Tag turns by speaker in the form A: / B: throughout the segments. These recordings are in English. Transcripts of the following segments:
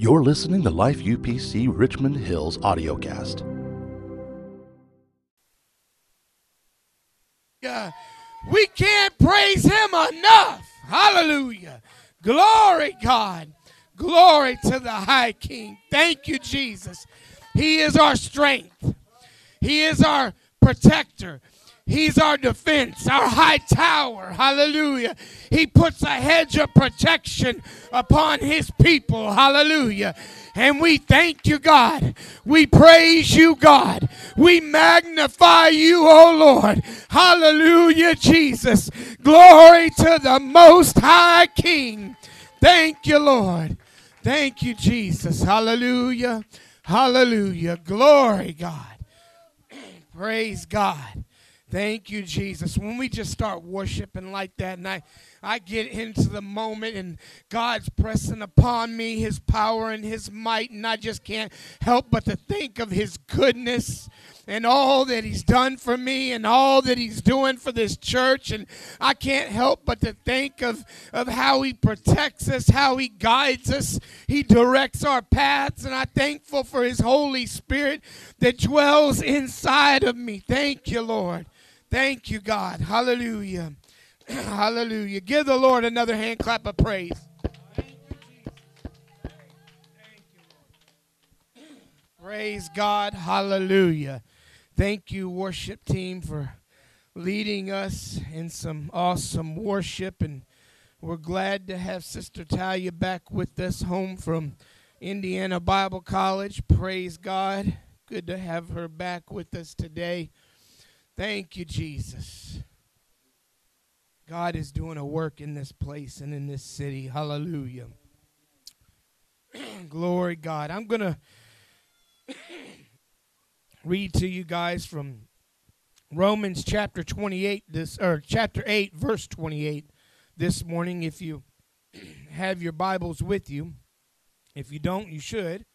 A: You're listening to Life UPC Richmond Hills audiocast.
B: Yeah, we can't praise him enough. Hallelujah. Glory, God. Glory to the high king. Thank you, Jesus. He is our strength, He is our protector. He's our defense, our high tower. Hallelujah. He puts a hedge of protection upon his people. Hallelujah. And we thank you, God. We praise you, God. We magnify you, oh Lord. Hallelujah, Jesus. Glory to the Most High King. Thank you, Lord. Thank you, Jesus. Hallelujah. Hallelujah. Glory, God. Praise God. Thank you, Jesus. When we just start worshiping like that, and I, I get into the moment, and God's pressing upon me His power and His might, and I just can't help but to think of His goodness and all that He's done for me and all that He's doing for this church. And I can't help but to think of, of how He protects us, how He guides us, He directs our paths. And I'm thankful for His Holy Spirit that dwells inside of me. Thank you, Lord. Thank you, God. Hallelujah. Hallelujah. Give the Lord another hand clap of praise. Praise God. Hallelujah. Thank you, worship team, for leading us in some awesome worship. And we're glad to have Sister Talia back with us home from Indiana Bible College. Praise God. Good to have her back with us today. Thank you, Jesus. God is doing a work in this place and in this city. Hallelujah. Glory God. I'm going to read to you guys from Romans chapter 28 this or chapter 8 verse 28 this morning if you have your Bibles with you. If you don't, you should.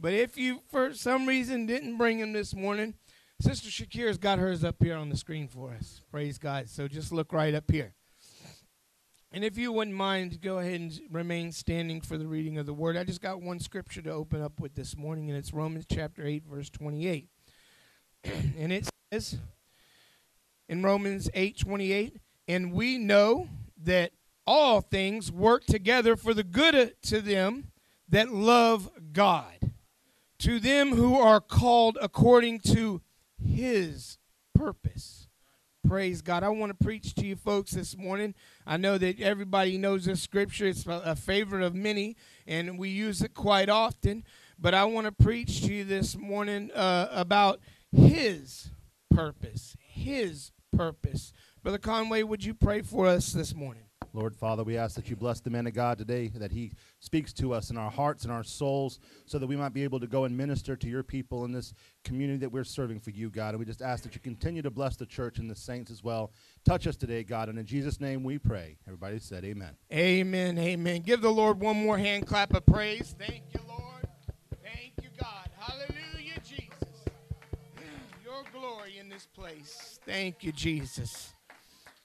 B: But if you for some reason didn't bring them this morning, Sister Shakira's got hers up here on the screen for us. Praise God. So just look right up here. And if you wouldn't mind, go ahead and remain standing for the reading of the word. I just got one scripture to open up with this morning, and it's Romans chapter 8, verse 28. and it says in Romans 8, 28, and we know that all things work together for the good to them that love God, to them who are called according to his purpose. Praise God. I want to preach to you folks this morning. I know that everybody knows this scripture. It's a favorite of many, and we use it quite often. But I want to preach to you this morning uh, about His purpose. His purpose. Brother Conway, would you pray for us this morning?
C: Lord Father, we ask that you bless the man of God today, that he speaks to us in our hearts and our souls, so that we might be able to go and minister to your people in this community that we're serving for you, God. And we just ask that you continue to bless the church and the saints as well. Touch us today, God. And in Jesus' name we pray. Everybody said, Amen.
B: Amen. Amen. Give the Lord one more hand clap of praise. Thank you, Lord. Thank you, God. Hallelujah, Jesus. Your glory in this place. Thank you, Jesus.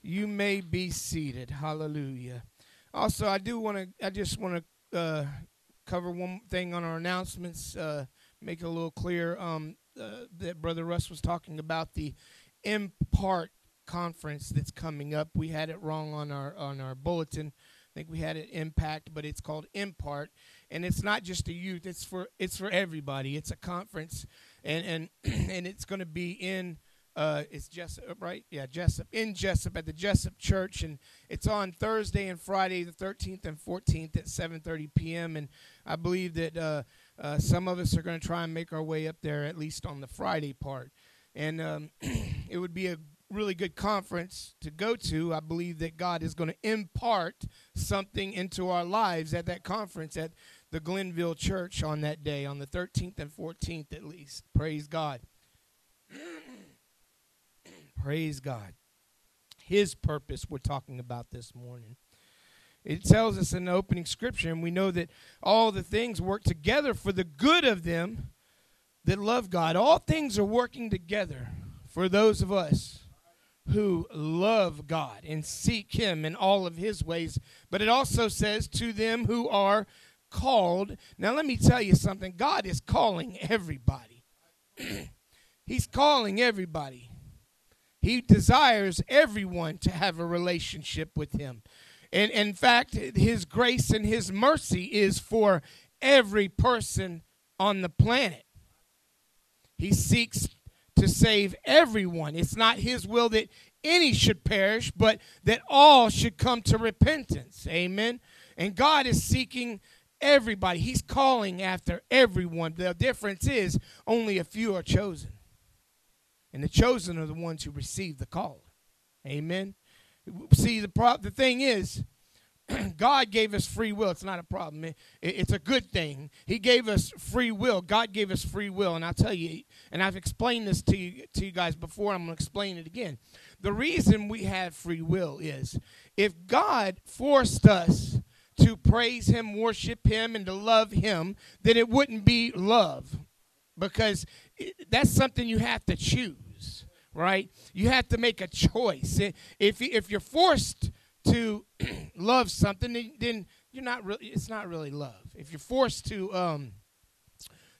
B: You may be seated. Hallelujah. Also, I do want to. I just want to uh, cover one thing on our announcements. Uh, make it a little clear um, uh, that Brother Russ was talking about the Impart conference that's coming up. We had it wrong on our on our bulletin. I think we had it Impact, but it's called Impart, and it's not just a youth. It's for it's for everybody. It's a conference, and and and it's going to be in uh, it's Jesup, right? Yeah, Jesup in Jesup at the Jesup Church, and it's on Thursday and Friday, the 13th and 14th at 7:30 p.m. And I believe that uh, uh, some of us are going to try and make our way up there at least on the Friday part, and um, it would be a really good conference to go to. I believe that God is going to impart something into our lives at that conference at the Glenville Church on that day, on the 13th and 14th at least. Praise God. Praise God. His purpose we're talking about this morning. It tells us in the opening scripture, and we know that all the things work together for the good of them that love God. All things are working together for those of us who love God and seek Him in all of His ways. But it also says, to them who are called. Now, let me tell you something God is calling everybody. He's calling everybody. He desires everyone to have a relationship with Him. And in fact, His grace and His mercy is for every person on the planet. He seeks to save everyone. It's not His will that any should perish, but that all should come to repentance. Amen. And God is seeking everybody, He's calling after everyone. The difference is only a few are chosen. And the chosen are the ones who receive the call. Amen. See, the, pro- the thing is, God gave us free will. It's not a problem. It, it's a good thing. He gave us free will. God gave us free will. And I'll tell you, and I've explained this to you, to you guys before. I'm going to explain it again. The reason we have free will is if God forced us to praise Him, worship Him, and to love Him, then it wouldn't be love because that's something you have to choose, right? You have to make a choice. If, if you're forced to love something, then you're not really. It's not really love. If you're forced to um,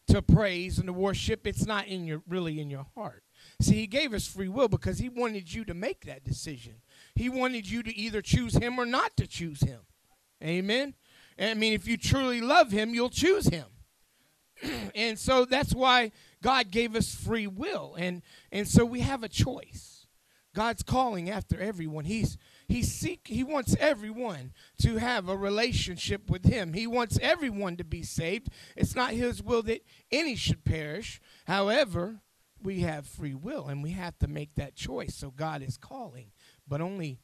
B: to praise and to worship, it's not in your really in your heart. See, He gave us free will because He wanted you to make that decision. He wanted you to either choose Him or not to choose Him. Amen. I mean, if you truly love Him, you'll choose Him. and so that's why God gave us free will, and and so we have a choice. God's calling after everyone. He's he seek he wants everyone to have a relationship with him. He wants everyone to be saved. It's not his will that any should perish. However, we have free will and we have to make that choice. So God is calling, but only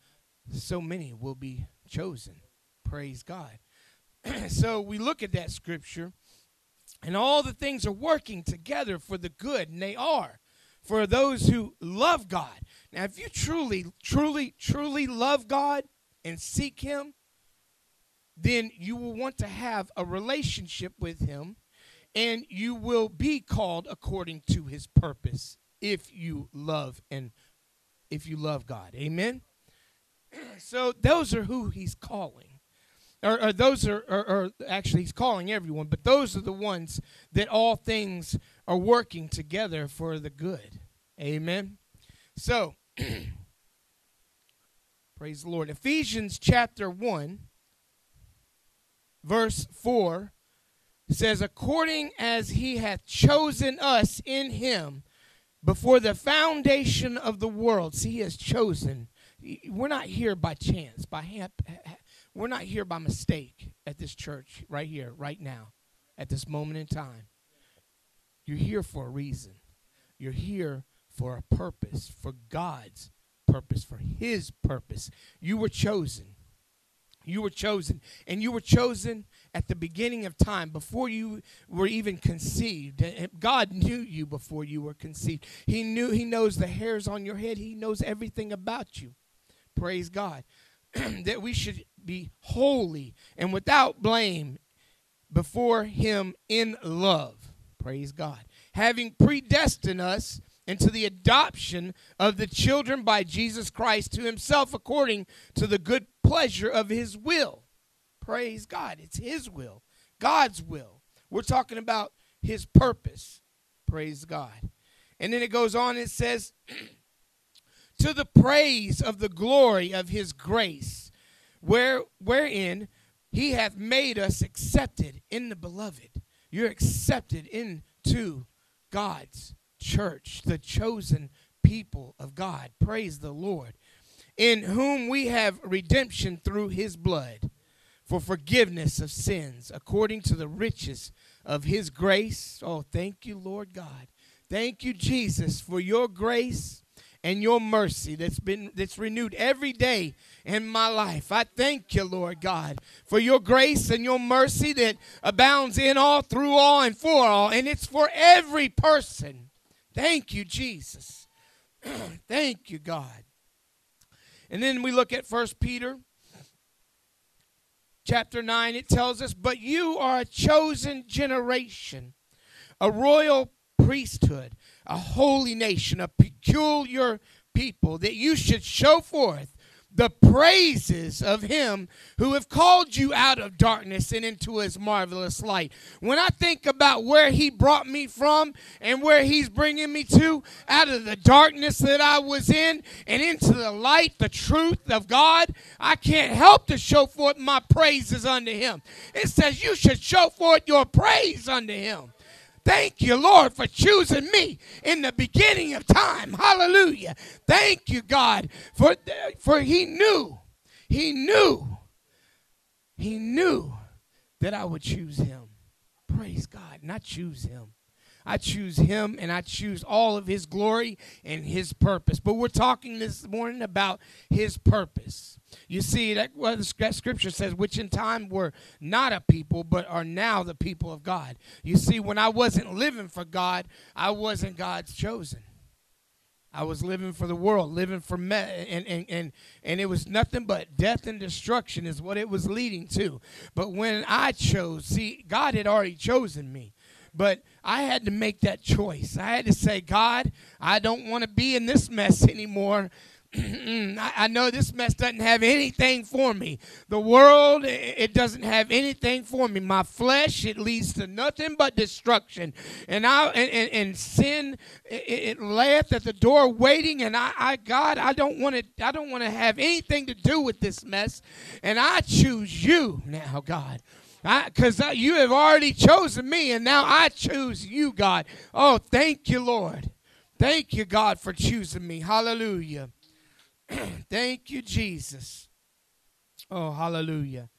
B: so many will be chosen. Praise God. so we look at that scripture and all the things are working together for the good and they are for those who love God. Now, if you truly, truly, truly love God and seek Him, then you will want to have a relationship with Him and you will be called according to His purpose if you love and if you love God. Amen. So those are who He's calling. Or, or those are, or, actually, he's calling everyone, but those are the ones that all things are working together for the good. Amen. So, praise the Lord. Ephesians chapter 1, verse 4 says, According as he hath chosen us in him before the foundation of the world. See, he has chosen. We're not here by chance, by hand, we're not here by mistake at this church right here, right now, at this moment in time. You're here for a reason. You're here for a purpose, for God's purpose, for His purpose. You were chosen. You were chosen. And you were chosen at the beginning of time, before you were even conceived. God knew you before you were conceived. He knew He knows the hairs on your head. He knows everything about you. Praise God. that we should be holy and without blame before Him in love. Praise God. Having predestined us into the adoption of the children by Jesus Christ to himself according to the good pleasure of his will. Praise God. It's his will, God's will. We're talking about his purpose. Praise God. And then it goes on, it says, to the praise of the glory of his grace, where wherein he hath made us accepted in the beloved. You're accepted into God's church, the chosen people of God. Praise the Lord. In whom we have redemption through his blood for forgiveness of sins according to the riches of his grace. Oh, thank you, Lord God. Thank you, Jesus, for your grace and your mercy that's been that's renewed every day in my life. I thank you, Lord God, for your grace and your mercy that abounds in all, through all, and for all, and it's for every person Thank you, Jesus. Thank you, God. And then we look at First Peter chapter 9. It tells us, But you are a chosen generation, a royal priesthood, a holy nation, a peculiar people, that you should show forth the praises of him who have called you out of darkness and into his marvelous light. When I think about where he brought me from and where he's bringing me to, out of the darkness that I was in and into the light, the truth of God, I can't help to show forth my praises unto him. It says you should show forth your praise unto him. Thank you, Lord, for choosing me in the beginning of time. Hallelujah. Thank you, God, for, for He knew, He knew, He knew that I would choose Him. Praise God, not choose Him. I choose him and I choose all of his glory and his purpose. But we're talking this morning about his purpose. You see, that well, the scripture says, which in time were not a people, but are now the people of God. You see, when I wasn't living for God, I wasn't God's chosen. I was living for the world, living for me, and, and, and, and it was nothing but death and destruction is what it was leading to. But when I chose, see, God had already chosen me. But I had to make that choice. I had to say, God, I don't want to be in this mess anymore. I know this mess doesn't have anything for me. The world, it doesn't have anything for me. My flesh, it leads to nothing but destruction. And I and, and, and sin, it, it layeth at the door waiting. And I, I God, I don't want to. I don't want to have anything to do with this mess. And I choose you now, God because you have already chosen me, and now I choose you, God. Oh, thank you, Lord. Thank you, God, for choosing me. Hallelujah. thank you, Jesus. Oh, hallelujah.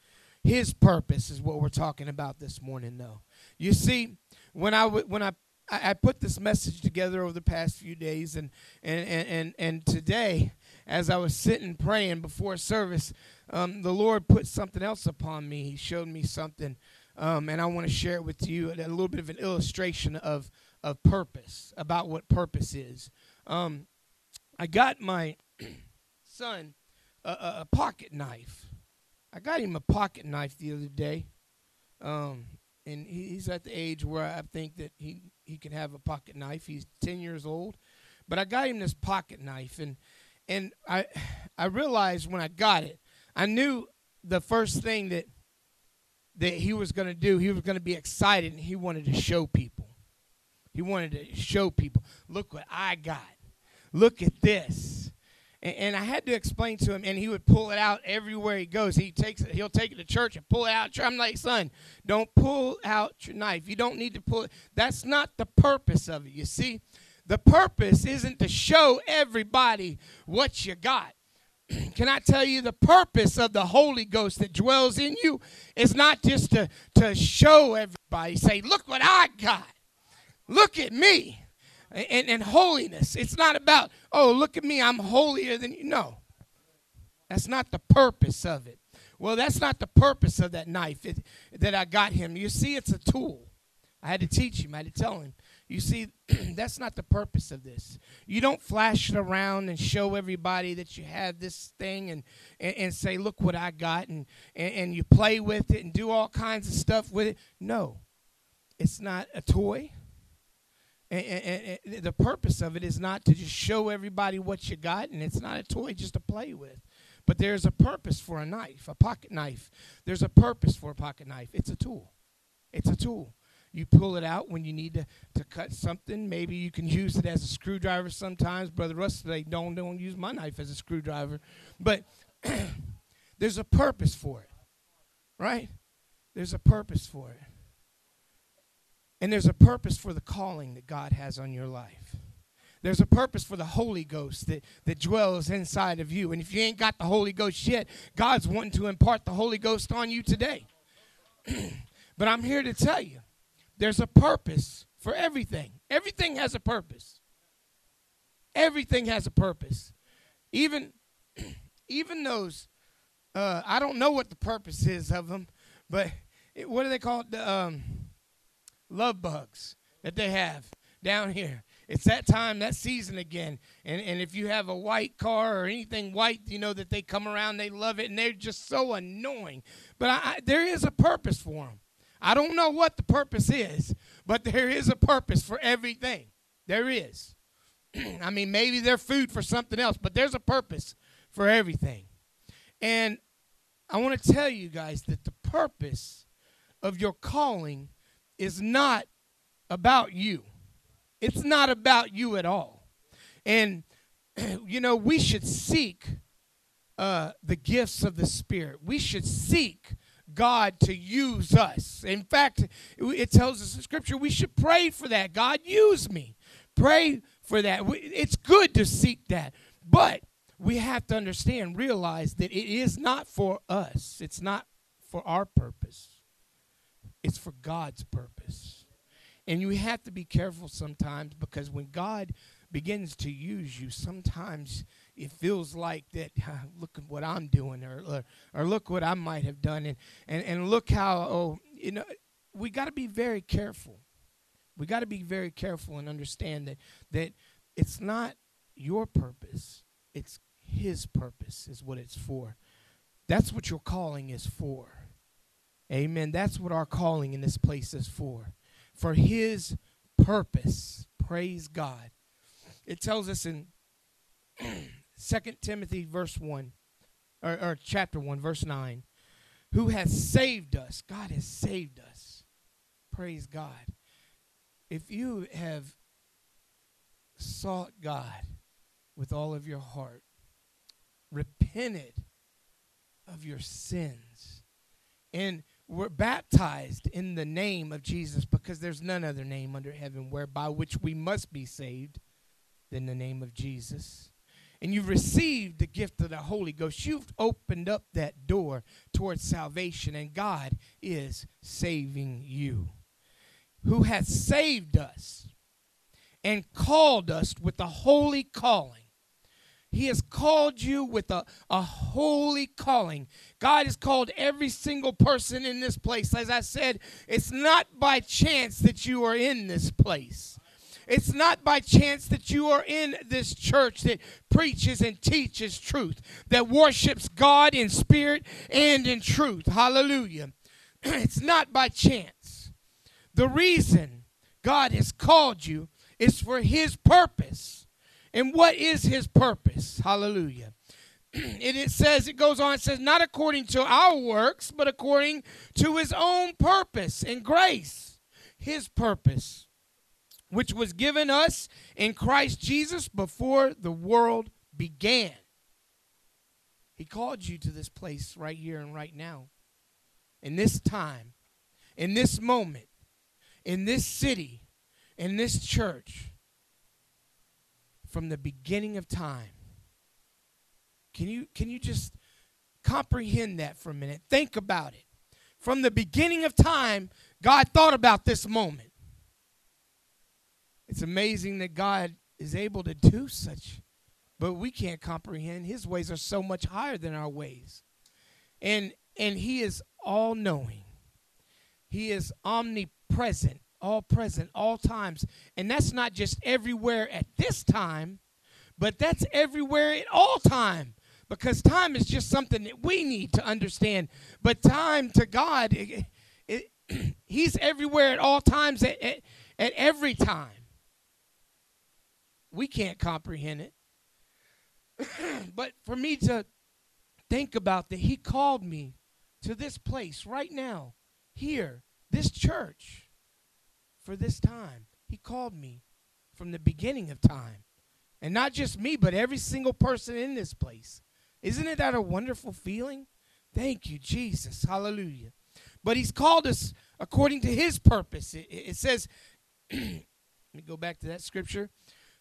B: His purpose is what we're talking about this morning, though. You see, when I when I I put this message together over the past few days, and and and and today, as I was sitting praying before service, um, the Lord put something else upon me. He showed me something, um, and I want to share it with you. A little bit of an illustration of of purpose, about what purpose is. Um, I got my son a, a, a, pocket knife. I got him a pocket knife the other day, um, and he, he's at the age where I think that he he can have a pocket knife. He's ten years old, but I got him this pocket knife, and and I I realized when I got it I knew the first thing that that he was going to do, he was going to be excited and he wanted to show people. He wanted to show people, look what I got. Look at this. And, and, I had to explain to him, and he would pull it out everywhere he goes. He takes it, he'll take it to church and pull it out. I'm like, son, don't pull out your knife. You don't need to pull it. That's not the purpose of it. You see, the purpose isn't to show everybody what you got. can I tell you the purpose of the Holy Ghost that dwells in you is not just to, to show everybody, say, look what I got. Look at me. And, and holiness. It's not about, oh, look at me, I'm holier than you. No. That's not the purpose of it. Well, that's not the purpose of that knife it, that I got him. You see, it's a tool. I had to teach him, I had to tell him you see, that's not the purpose of this. You don't flash it around and show everybody that you have this thing and, and, and say, look what I got, and, and, and you play with it and do all kinds of stuff with it. No, it's not a toy. And, and, and, the purpose of it is not to just show everybody what you got, and it's not a toy just to play with. But there's a purpose for a knife, a pocket knife. There's a purpose for a pocket knife. It's a tool. It's a tool. You pull it out when you need to, to cut something. Maybe you can use it as a screwdriver sometimes. Brother Russ they don't, don't use my knife as a screwdriver. But there's a purpose for it, right? There's a purpose for it. And there's a purpose for the calling that God has on your life. There's a purpose for the Holy Ghost that, that dwells inside of you. And if you ain't got the Holy Ghost yet, God's wanting to impart the Holy Ghost on you today. but I'm here to tell you there's a purpose for everything. Everything has a purpose. Everything has a purpose. Even even those uh, I don't know what the purpose is of them, but it, what do they call it? The um, love bugs that they have down here. It's that time, that season again. And, and if you have a white car or anything white, you know that they come around, they love it, and they're just so annoying. But I, I, there is a purpose for them. I don't know what the purpose is, but there is a purpose for everything. There is. I mean, maybe they're food for something else, but there's a purpose for everything. And I want to tell you guys that the purpose of your calling is not about you. It's not about you at all. And, you know, we should seek uh, the gifts of the Spirit. We should seek God to use us. In fact, it tells us in Scripture we should pray for that. God, use me. Pray for that. It's good to seek that. But we have to understand, realize that it is not for us, it's not for our purpose, it's for God's purpose. And you have to be careful sometimes because when God begins to use you, sometimes it feels like that look at what I'm doing or, or, or look what I might have done and, and, and look how oh you know we got to be very careful. We got to be very careful and understand that that it's not your purpose. It's his purpose is what it's for. That's what your calling is for. Amen. That's what our calling in this place is for. For his purpose. Praise God. It tells us in Second Timothy verse 1 or, or chapter 1 verse 9 who has saved us. God has saved us. Praise God. If you have sought God with all of your heart, repented of your sins, and were baptized in the name of Jesus because there's none other name under heaven whereby which we must be saved than the name of Jesus and you've received the gift of the Holy Ghost, you've opened up that door towards salvation, and God is saving you. Who has saved us and called us with a holy calling. He has called you with a, a holy calling. God has called every single person in this place. As I said, it's not by chance that you are in this place. It's not by chance that you are in this church that preaches and teaches truth, that worships God in spirit and in truth. Hallelujah. It's not by chance. The reason God has called you is for His purpose. And what is His purpose? Hallelujah. And it says, it goes on, it says, not according to our works, but according to His own purpose and grace. His purpose which was given us in Christ Jesus before the world began. He called you to this place right here and right now, in this time, in this moment, in this city, in this church, from the beginning of time. Can you, can you just comprehend that for a minute? Think about it. From the beginning of time, God thought about this moment. It's amazing that God is able to do such, but we can't comprehend. His ways are so much higher than our ways. And and he is all knowing. He is omnipresent, all present, all times. And that's not just everywhere at this time, but that's everywhere at all time. Because time is just something that we need to understand. But time to God, it, it, He's everywhere at all times, at, at, at every time. We can't comprehend it. but for me to think about that, He called me to this place right now, here, this church, for this time. He called me from the beginning of time. And not just me, but every single person in this place. Isn't it that a wonderful feeling? Thank you, Jesus. Hallelujah. But He's called us according to His purpose. It, it says, let me go back to that scripture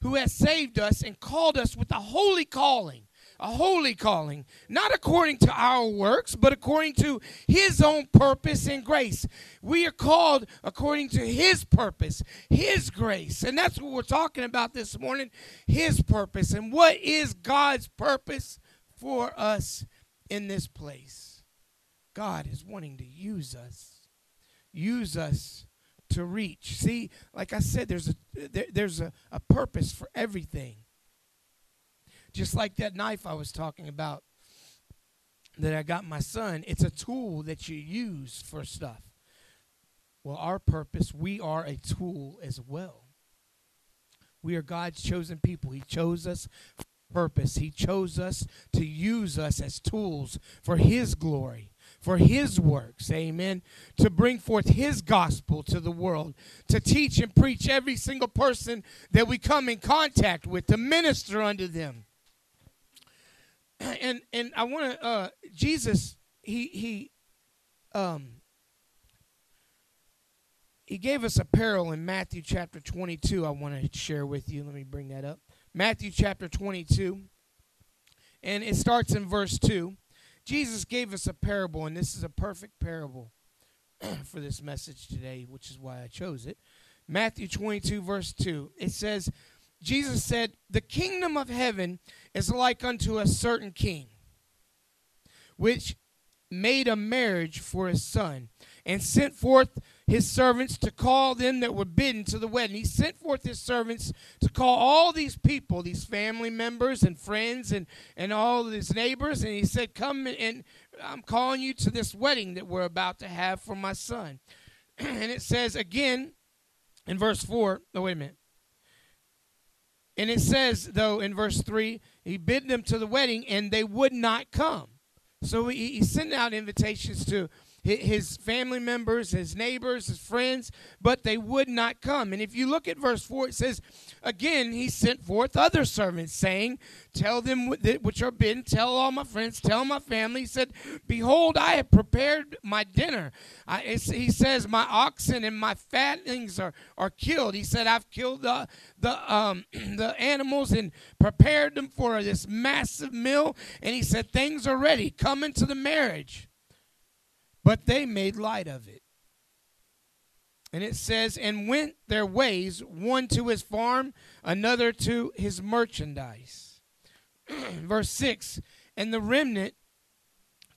B: who has saved us and called us with a holy calling. A holy calling, not according to our works, but according to His own purpose and grace. We are called according to His purpose, His grace. And that's what we're talking about this morning His purpose. And what is God's purpose for us in this place? God is wanting to use us. Use us to reach. See, like I said, there's a there, there's a, a purpose for everything. Just like that knife I was talking about that I got my son, it's a tool that you use for stuff. Well, our purpose, we are a tool as well. We are God's chosen people. He chose us for purpose. He chose us to use us as tools for His glory, for His works. Amen. To bring forth His gospel to the world, to teach and preach every single person that we come in contact with, to minister unto them. And and I want to uh, Jesus he he um he gave us a parable in Matthew chapter 22 I want to share with you. Let me bring that up. Matthew chapter 22. And it starts in verse 2. Jesus gave us a parable, and this is a perfect parable for this message today, which is why I chose it. Matthew 22, verse 2. It says, Jesus said, The kingdom of heaven is like unto a certain king, which made a marriage for his son, and sent forth his servants to call them that were bidden to the wedding. He sent forth his servants to call all these people, these family members and friends and, and all his neighbors, and he said, Come and I'm calling you to this wedding that we're about to have for my son. and it says again in verse 4, oh, wait a minute. And it says, though, in verse 3, he bid them to the wedding and they would not come. So he, he sent out invitations to his family members, his neighbors, his friends, but they would not come. And if you look at verse 4, it says, Again, he sent forth other servants, saying, Tell them which are bidden, tell all my friends, tell my family. He said, Behold, I have prepared my dinner. I, he says, My oxen and my fatlings are, are killed. He said, I've killed the, the, um, the animals and prepared them for this massive meal. And he said, Things are ready. Come into the marriage. But they made light of it. And it says, and went their ways, one to his farm, another to his merchandise. Verse 6 And the remnant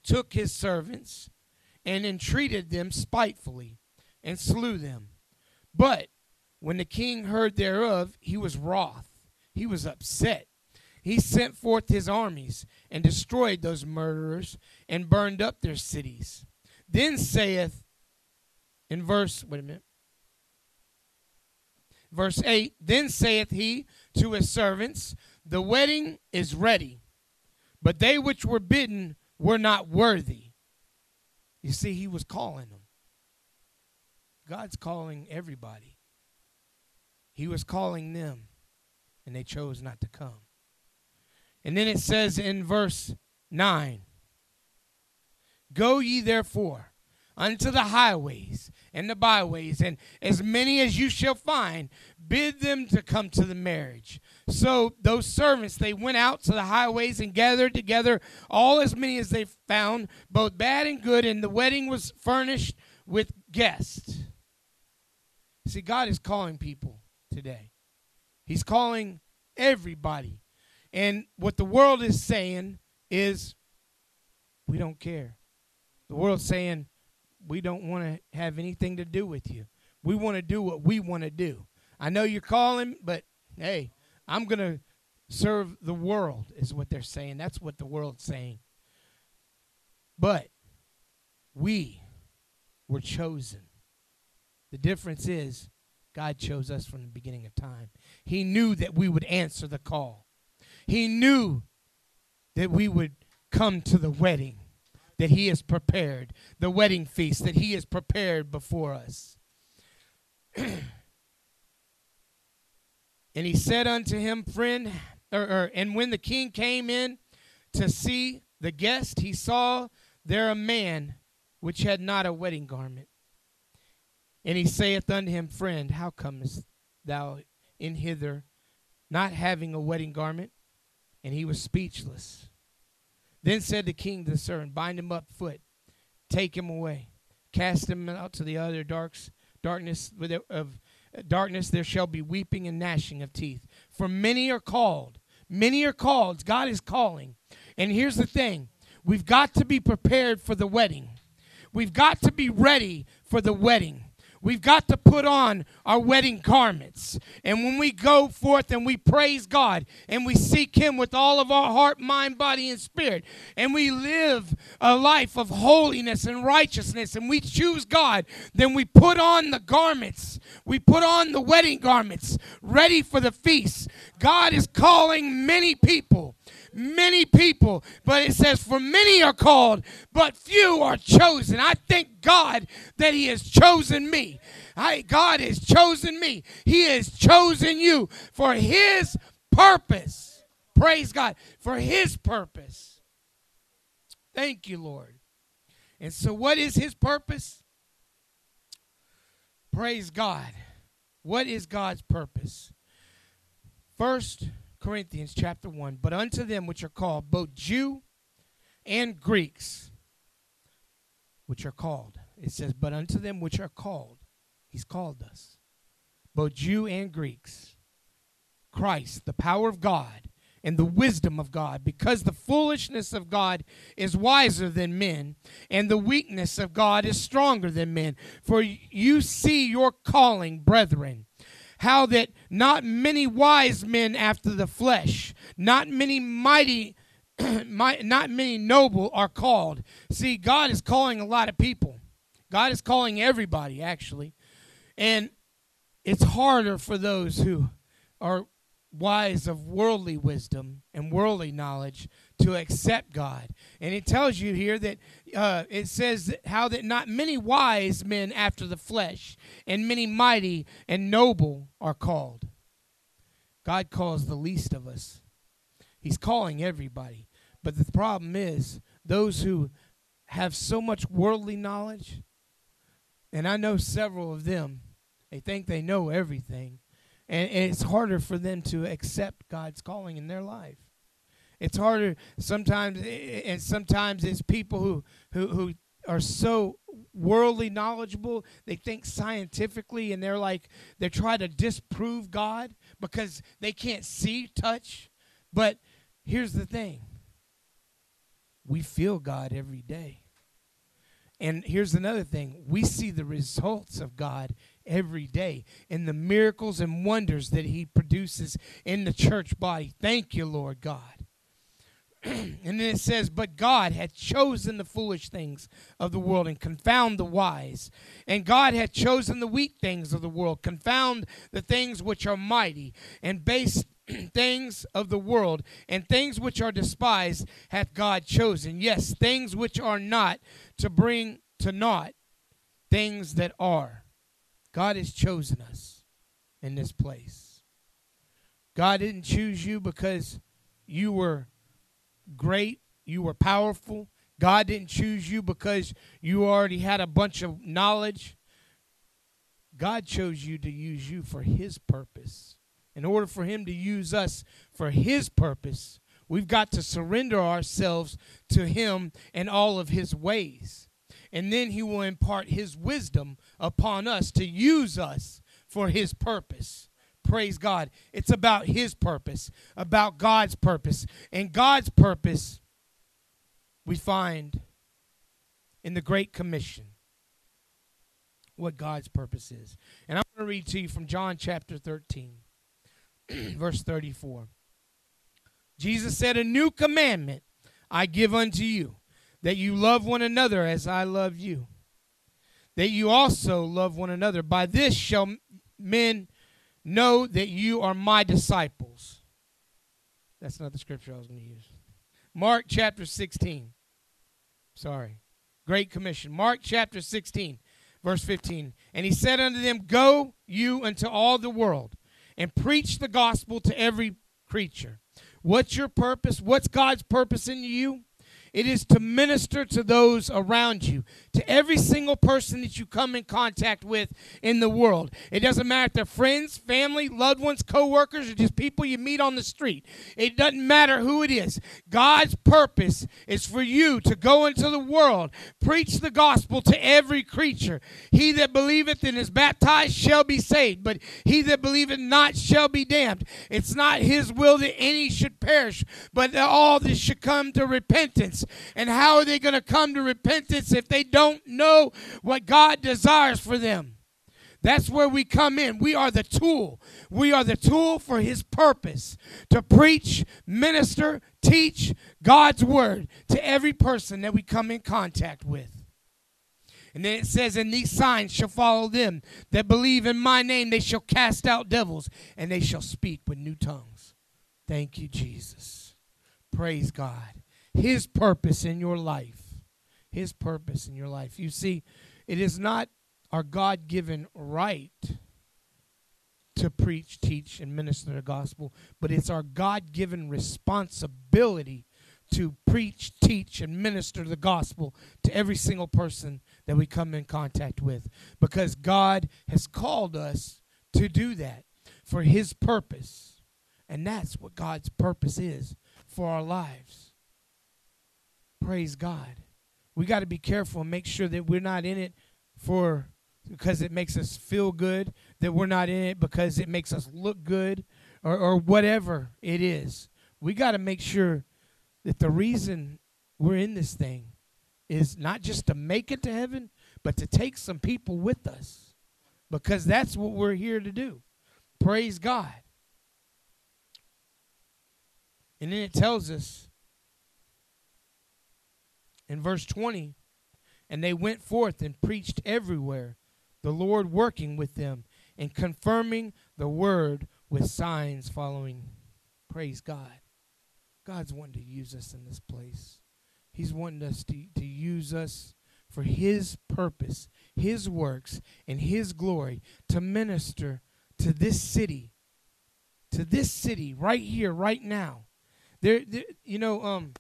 B: took his servants and entreated them spitefully and slew them. But when the king heard thereof, he was wroth, he was upset. He sent forth his armies and destroyed those murderers and burned up their cities. Then saith, in verse, wait a minute. Verse 8 Then saith he to his servants, The wedding is ready, but they which were bidden were not worthy. You see, he was calling them. God's calling everybody. He was calling them, and they chose not to come. And then it says in verse 9 Go ye therefore unto the highways and the byways, and as many as you shall find, bid them to come to the marriage. So those servants, they went out to the highways and gathered together all as many as they found, both bad and good, and the wedding was furnished with guests. See, God is calling people today. He's calling everybody. And what the world is saying is, we don't care. The world's saying, we don't want to have anything to do with you. We want to do what we want to do. I know you're calling, but hey, I'm going to serve the world, is what they're saying. That's what the world's saying. But we were chosen. The difference is God chose us from the beginning of time. He knew that we would answer the call, He knew that we would come to the wedding that he has prepared, the wedding feast that he has prepared before us. and he said unto him, Friend, or, or, and when the king came in to see the guest, he saw there a man which had not a wedding garment. And he saith unto him, Friend, how comest thou in hither, not having a wedding garment? And he was speechless. Then said the king to the servant, Bind him up foot, take him away, cast him out to the other darks, darkness of darkness. There shall be weeping and gnashing of teeth. For many are called, many are called. God is calling. And here's the thing: we've got to be prepared for the wedding. We've got to be ready for the wedding. We've got to put on our wedding garments. And when we go forth and we praise God and we seek Him with all of our heart, mind, body, and spirit, and we live a life of holiness and righteousness, and we choose God, then we put on the garments. We put on the wedding garments ready for the feast. God is calling many people many people, but it says, For many are called, but few are chosen. I thank God that He has chosen me. I, God has chosen me. He has chosen you for His purpose. Praise God. For His purpose. Thank you, Lord. And so, what is His purpose? Praise God. What is God's purpose? First, Corinthians chapter 1. But unto them which are called, both Jew and Greeks, which are called. It says, But unto them which are called, He's called us, both Jew and Greeks, Christ, the power of God and the wisdom of God, because the foolishness of God is wiser than men, and the weakness of God is stronger than men. For you see your calling, brethren how that not many wise men after the flesh, not many mighty, not many noble are called. See, God is calling a lot of people. God is calling everybody, actually. And it's harder for those who are wise of worldly wisdom and worldly knowledge to accept God. And it tells you here that uh, it says how that not many wise men after the flesh and many mighty and noble are called. God calls the least of us. He's calling everybody. But the problem is those who have so much worldly knowledge, and I know several of them, they think they know everything. And it's harder for them to accept God's calling in their life. It's harder sometimes, and sometimes it's people who, who, who are so worldly knowledgeable they think scientifically and they're like they're trying to disprove god because they can't see touch. But here's the thing. We feel god every day. And here's another thing. We see the results of god every day in the miracles and wonders that he produces in the church body. Thank you lord god and then it says, But God had chosen the foolish things of the world and confound the wise. And God had chosen the weak things of the world, confound the things which are mighty, and base things of the world, and things which are despised hath God chosen. Yes, things which are not, to bring to naught things that are. God has chosen us in this place. God didn't choose you because you were great, you were powerful. God didn't choose you because you already had a bunch of knowledge. God chose you to use you for His purpose. In order for Him to use us for His purpose, we've got to surrender ourselves to Him and all of His ways. And then He will impart His wisdom upon us to use us for His purpose. Praise God. It's about His purpose, about God's purpose. And God's purpose we find in the Great Commission what God's purpose is. And I'm going to read to you from John chapter 13, verse 34. Jesus said, A new commandment I give unto you, that you love one another as I love you, that you also love one another. By this shall men know that you are my disciples. That's not the scripture I was going to use. Mark chapter 16. Sorry. Great Commission. Mark chapter 16, verse 15. And he said unto them, Go you unto all the world and preach the gospel to every creature. What's your purpose? What's God's purpose in you? It is to minister to those around you, to every single person that you come in contact with in the world. It doesn't matter if they're friends, family, loved ones, co-workers, or just people you meet on the street. It doesn't matter who it is. God's purpose is for you to go into the world, preach the gospel to every creature. He that believeth and is baptized shall be saved, but he that believeth not shall be damned. It's not his will that any should perish, but that all this should come to repentance. And how are they going to come to repentance if they don't know what God desires for them? That's where we come in. We are the tool. We are the tool for His purpose to preach, minister, teach God's word to every person that we come in contact with. And then it says, And these signs shall follow them that believe in my name. They shall cast out devils, and they shall speak with new tongues. Thank you, Jesus. Praise God. His purpose in your life. His purpose in your life. You see, it is not our God given right to preach, teach, and minister the gospel, but it's our God given responsibility to preach, teach, and minister the gospel to every single person that we come in contact with because God has called us to do that for His purpose. And that's what God's purpose is for our lives. Praise God. We got to be careful and make sure that we're not in it for because it makes us feel good, that we're not in it because it makes us look good or, or whatever it is. We got to make sure that the reason we're in this thing is not just to make it to heaven, but to take some people with us because that's what we're here to do. Praise God. And then it tells us in verse 20 and they went forth and preached everywhere, the Lord working with them and confirming the word with signs following. Praise God. God's wanting to use us in this place. He's wanting us to, to use us for His purpose, His works, and His glory to minister to this city, to this city right here, right now. There, there you know, um,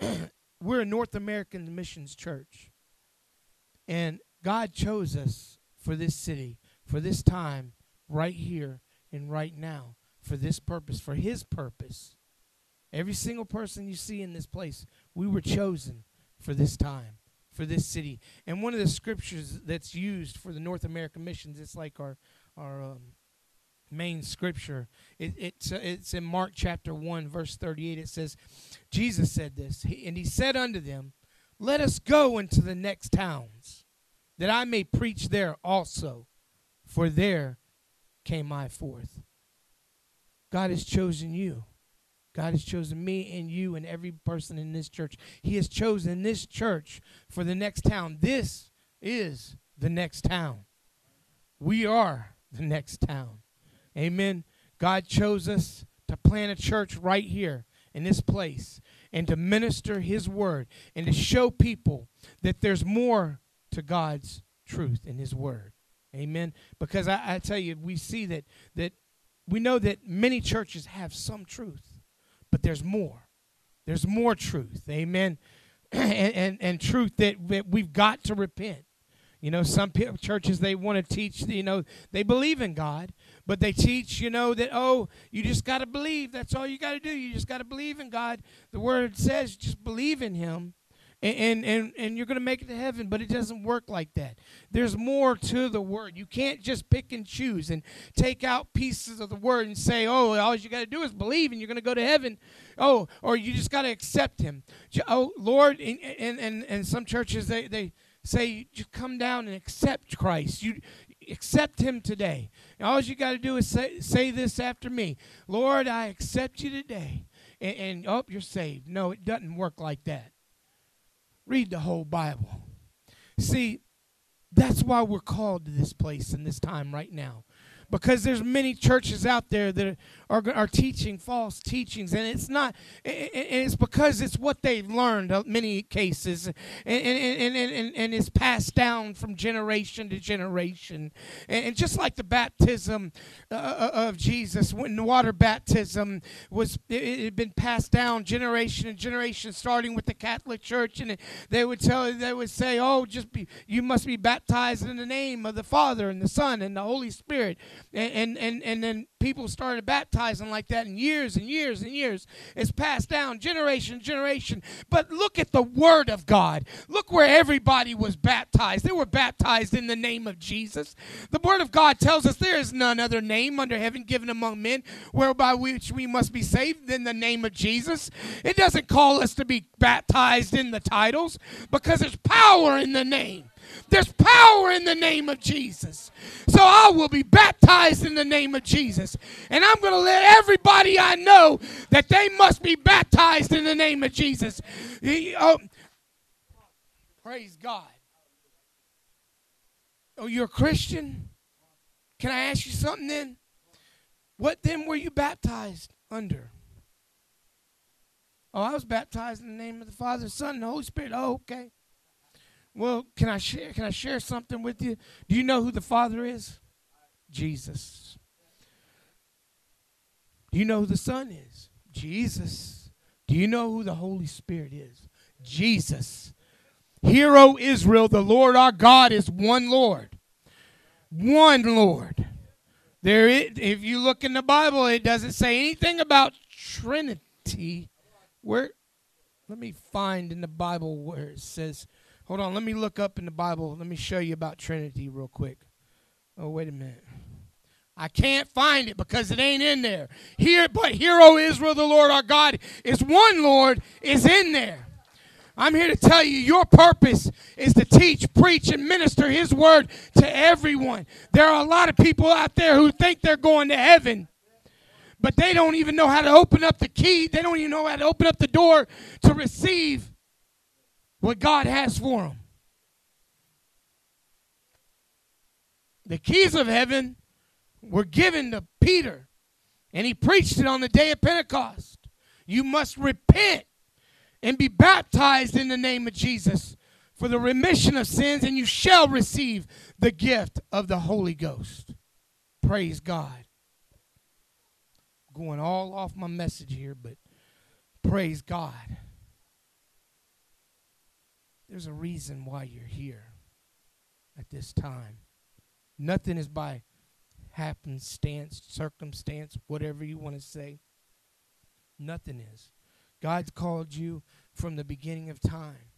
B: we're a North American missions church, and God chose us for this city, for this time, right here and right now, for this purpose, for His purpose. Every single person you see in this place, we were chosen for this time, for this city. And one of the scriptures that's used for the North American missions, it's like our our um, main scripture. It, it's uh, it's in Mark chapter one, verse thirty-eight. It says, Jesus said this, and he said unto them, "Let us go into the next towns, that I may preach there also, for there came I forth." God has chosen you. God has chosen me and you and every person in this church. He has chosen this church for the next town. This is the next town. We are the next town. Amen. God chose us to plant a church right here in this place and to minister His word and to show people that there's more to God's truth in His word. Amen. Because I, I tell you, we see that that we know that many churches have some truth but there's more. There's more truth. Amen. and, and, and truth that, that we've got to repent. You know, some churches they want to teach, you know, they believe in God, but they teach, you know, that oh, you just got to believe. That's all you got to do. You just got to believe in God. The word says just believe in him and and and you're going to make it to heaven but it doesn't work like that there's more to the word you can't just pick and choose and take out pieces of the word and say oh all you got to do is believe and you're going to go to heaven oh or you just got to accept him oh lord and and and, some churches they they say just come down and accept christ you accept him today. And all you got to do is say, say this after me. Lord i accept you today and, and oh you're saved. No it doesn't work like that. Read the whole Bible. See, that's why we're called to this place in this time right now because there's many churches out there that are, are teaching false teachings and it's not and it's because it's what they've learned in many cases and, and, and, and, and it's passed down from generation to generation. And just like the baptism uh, uh, of jesus when water baptism was it had been passed down generation and generation starting with the catholic church and they would tell they would say oh just be you must be baptized in the name of the father and the son and the holy spirit and, and, and then people started baptizing like that in years and years and years. It's passed down generation generation. But look at the Word of God. Look where everybody was baptized. They were baptized in the name of Jesus. The Word of God tells us there is none other name under heaven given among men whereby which we must be saved than the name of Jesus. It doesn't call us to be baptized in the titles because there's power in the name. There's power in the name of Jesus. So I will be baptized in the name of Jesus. And I'm going to let everybody I know that they must be baptized in the name of Jesus. Oh, praise God. Oh, you're a Christian? Can I ask you something then? What then were you baptized under? Oh, I was baptized in the name of the Father, the Son, and the Holy Spirit. Oh, okay. Well, can I share can I share something with you? Do you know who the Father is? Jesus. Do you know who the Son is? Jesus. Do you know who the Holy Spirit is? Jesus. Hear, O Israel, the Lord our God is one Lord. One Lord. There is, if you look in the Bible, it doesn't say anything about Trinity. Where let me find in the Bible where it says hold on, let me look up in the Bible. Let me show you about Trinity real quick. Oh, wait a minute. I can't find it because it ain't in there. Here, but hear, O Israel, the Lord our God is one Lord, is in there. I'm here to tell you your purpose is to teach, preach, and minister His word to everyone. There are a lot of people out there who think they're going to heaven, but they don't even know how to open up the key. They don't even know how to open up the door to receive what God has for them. The keys of heaven were given to Peter, and he preached it on the day of Pentecost. You must repent and be baptized in the name of Jesus for the remission of sins, and you shall receive the gift of the Holy Ghost. Praise God. Going all off my message here, but praise God. There's a reason why you're here at this time. Nothing is by happenstance, circumstance, whatever you want to say. Nothing is. God's called you from the beginning of time.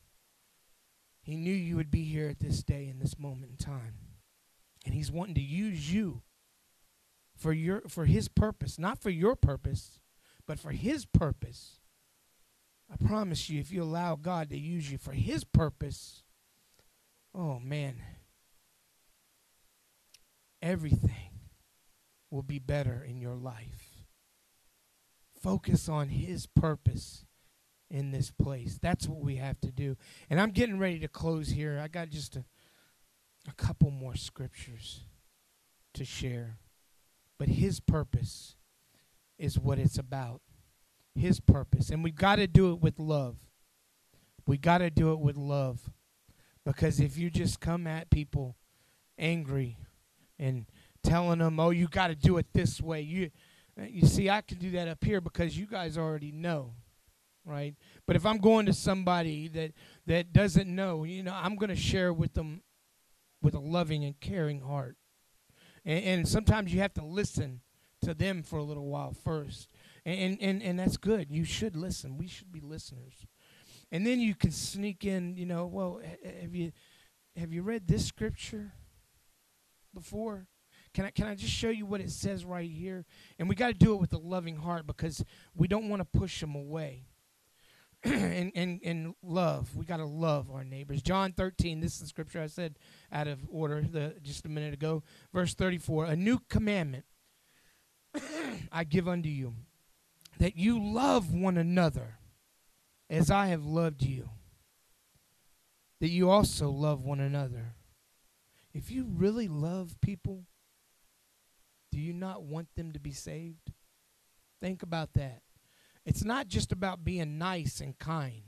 B: He knew you would be here at this day in this moment in time. And he's wanting to use you for your for his purpose, not for your purpose, but for his purpose. I promise you if you allow God to use you for his purpose, oh man, everything will be better in your life focus on His purpose in this place. That's what we have to do. And I'm getting ready to close here. I got just a, a couple more scriptures to share. But His purpose is what it's about. His purpose. And we've got to do it with love. We got to do it with love. Because if you just come at people angry and telling them, oh, you got to do it this way, you you see, I can do that up here because you guys already know, right? But if I'm going to somebody that that doesn't know, you know, I'm going to share with them with a loving and caring heart. And, and sometimes you have to listen to them for a little while first, and, and and that's good. You should listen. We should be listeners. And then you can sneak in, you know, well, have you have you read this scripture before? Can I can I just show you what it says right here? And we got to do it with a loving heart because we don't want to push them away. and, and and love. We got to love our neighbors. John 13, this is the scripture I said out of order the, just a minute ago. Verse 34, a new commandment I give unto you, that you love one another as I have loved you, that you also love one another. If you really love people, do you not want them to be saved? Think about that. It's not just about being nice and kind.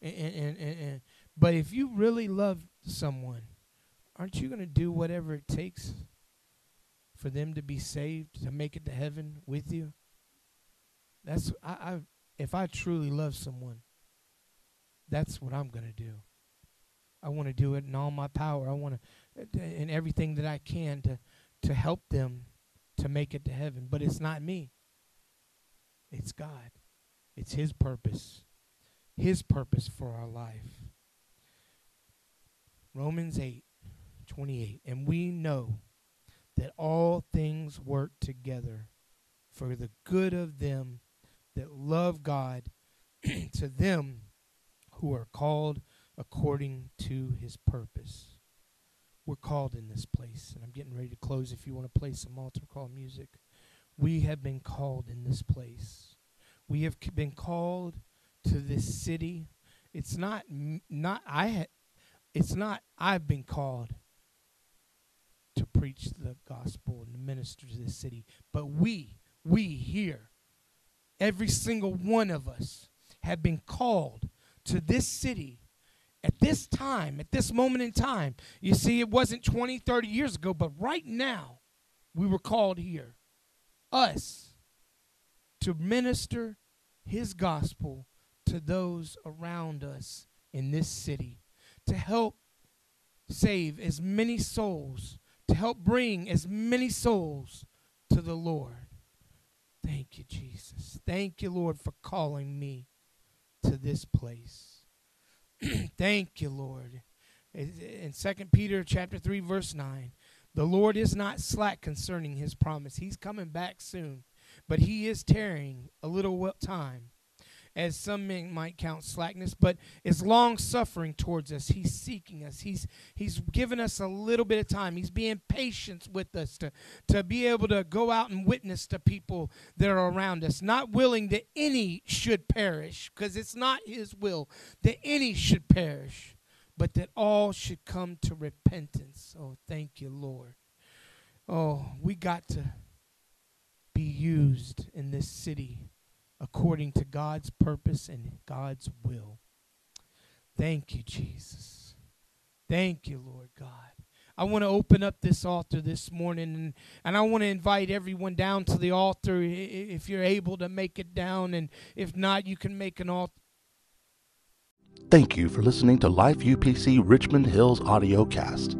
B: And, and, and, and but if you really love someone, aren't you going to do whatever it takes for them to be saved, to make it to heaven with you? That's I, I if I truly love someone, that's what I'm to do. I want to do it in all my power. I want to in everything that I can to to help them to make it to heaven. But it's not me, it's God. It's His purpose, His purpose for our life. Romans 8 28. And we know that all things work together for the good of them that love God, to them who are called according to his purpose. we're called in this place. And I'm getting ready to close if you want to play some altar call music. We have been called in this place. We have been called to this city. It's not not I ha- it's not I've been called to preach the gospel and to minister to this city, but we we here every single one of us have been called to this city at this time, at this moment in time. You see, it wasn't 20, 30 years ago, but right now, we were called here, us, to minister his gospel to those around us in this city, to help save as many souls, to help bring as many souls to the Lord. Thank you, Jesus. Thank you, Lord, for calling me to this place. Thank you, Lord. In Second Peter chapter 3 verse 9, the Lord is not slack concerning his promise. He's coming back soon, but he is tarrying a little time as some men might count slackness, but is long suffering towards us. He's seeking us. He's he's given us a little bit of time. He's being patient with us to, to be able to go out and witness to people that are around us, not willing that any should perish, because it's not his will that any should perish, but that all should come to repentance. Oh, thank you, Lord. Oh, we got to be used in this city according to God's purpose and God's will. Thank you, Jesus. Thank you, Lord God. I want to open up this altar this morning and, and I want to invite everyone down to the altar if you're able to make it down. And if not, you can make an altar.
A: Thank you for listening to Life UPC Richmond Hill's audio cast.